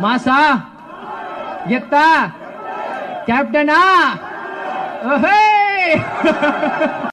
मासा यक्ता कैप्टन आ ओहे!